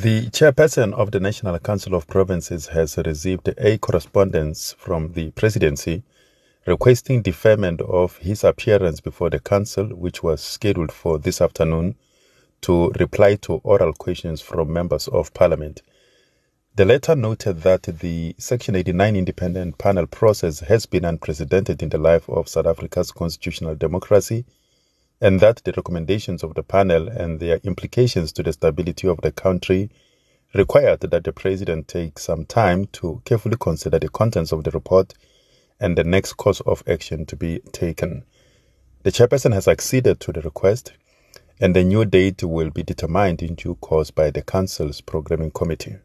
The chairperson of the National Council of Provinces has received a correspondence from the presidency requesting deferment of his appearance before the council, which was scheduled for this afternoon, to reply to oral questions from members of parliament. The letter noted that the Section 89 independent panel process has been unprecedented in the life of South Africa's constitutional democracy and that the recommendations of the panel and their implications to the stability of the country required that the president take some time to carefully consider the contents of the report and the next course of action to be taken. The chairperson has acceded to the request, and the new date will be determined in due course by the council's programming committee.